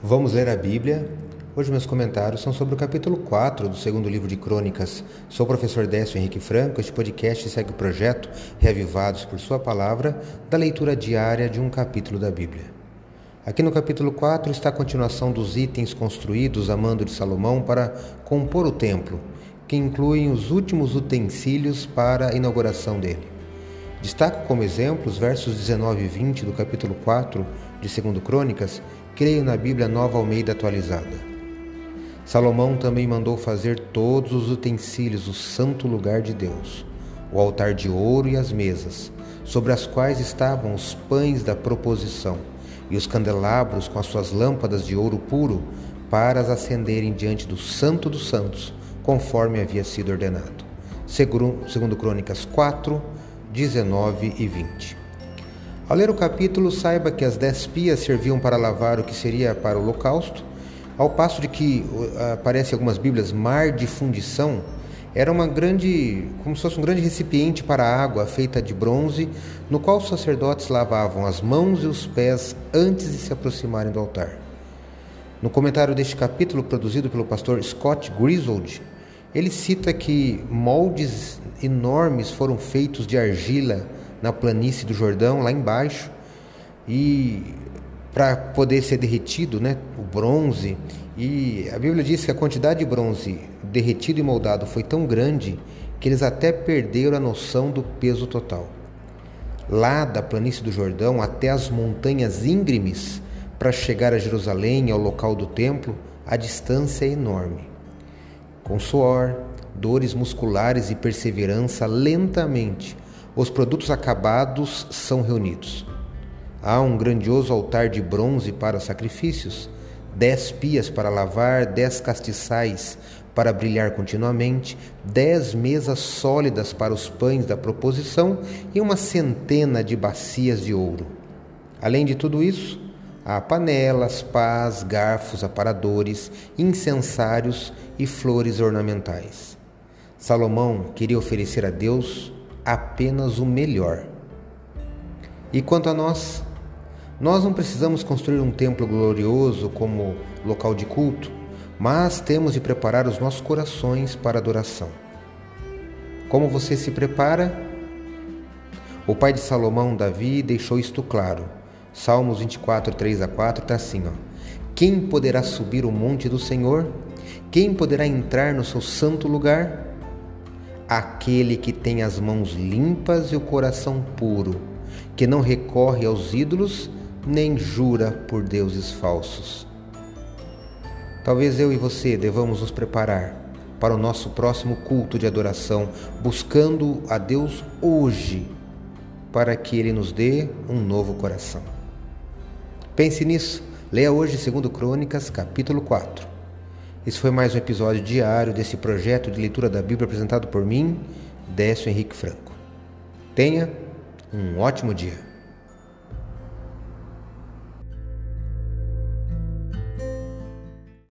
Vamos ler a Bíblia. Hoje meus comentários são sobre o capítulo 4 do segundo livro de Crônicas. Sou o professor Décio Henrique Franco. Este podcast segue o projeto Reavivados por Sua Palavra, da leitura diária de um capítulo da Bíblia. Aqui no capítulo 4 está a continuação dos itens construídos a mando de Salomão para compor o templo, que incluem os últimos utensílios para a inauguração dele. Destaco como exemplo os versos 19 e 20 do capítulo 4 de 2 Crônicas, creio na Bíblia Nova Almeida atualizada. Salomão também mandou fazer todos os utensílios do santo lugar de Deus, o altar de ouro e as mesas, sobre as quais estavam os pães da proposição, e os candelabros com as suas lâmpadas de ouro puro, para as acenderem diante do Santo dos Santos, conforme havia sido ordenado. Segundo Crônicas 4, 19 e 20. Ao ler o capítulo, saiba que as dez pias serviam para lavar o que seria para o holocausto, ao passo de que aparece em algumas bíblias mar de fundição, era uma grande, como se fosse um grande recipiente para água feita de bronze, no qual os sacerdotes lavavam as mãos e os pés antes de se aproximarem do altar. No comentário deste capítulo, produzido pelo pastor Scott Griswold, ele cita que moldes enormes foram feitos de argila na planície do Jordão, lá embaixo, e para poder ser derretido, né, o bronze. E a Bíblia diz que a quantidade de bronze derretido e moldado foi tão grande que eles até perderam a noção do peso total. Lá da planície do Jordão até as montanhas íngremes para chegar a Jerusalém, ao local do templo, a distância é enorme. Com suor, dores musculares e perseverança, lentamente os produtos acabados são reunidos. Há um grandioso altar de bronze para sacrifícios, dez pias para lavar, dez castiçais para brilhar continuamente, dez mesas sólidas para os pães da proposição e uma centena de bacias de ouro. Além de tudo isso, há panelas, pás, garfos, aparadores, incensários e flores ornamentais. Salomão queria oferecer a Deus apenas o melhor. E quanto a nós, nós não precisamos construir um templo glorioso como local de culto, mas temos de preparar os nossos corações para adoração. Como você se prepara? O pai de Salomão, Davi, deixou isto claro. Salmos 24, 3 a 4 está assim: ó. Quem poderá subir o monte do Senhor? Quem poderá entrar no seu santo lugar? aquele que tem as mãos limpas e o coração puro, que não recorre aos ídolos nem jura por deuses falsos. Talvez eu e você devamos nos preparar para o nosso próximo culto de adoração, buscando a Deus hoje, para que Ele nos dê um novo coração. Pense nisso. Leia hoje 2 Crônicas, capítulo 4. Esse foi mais um episódio diário desse projeto de leitura da Bíblia apresentado por mim, Décio Henrique Franco. Tenha um ótimo dia.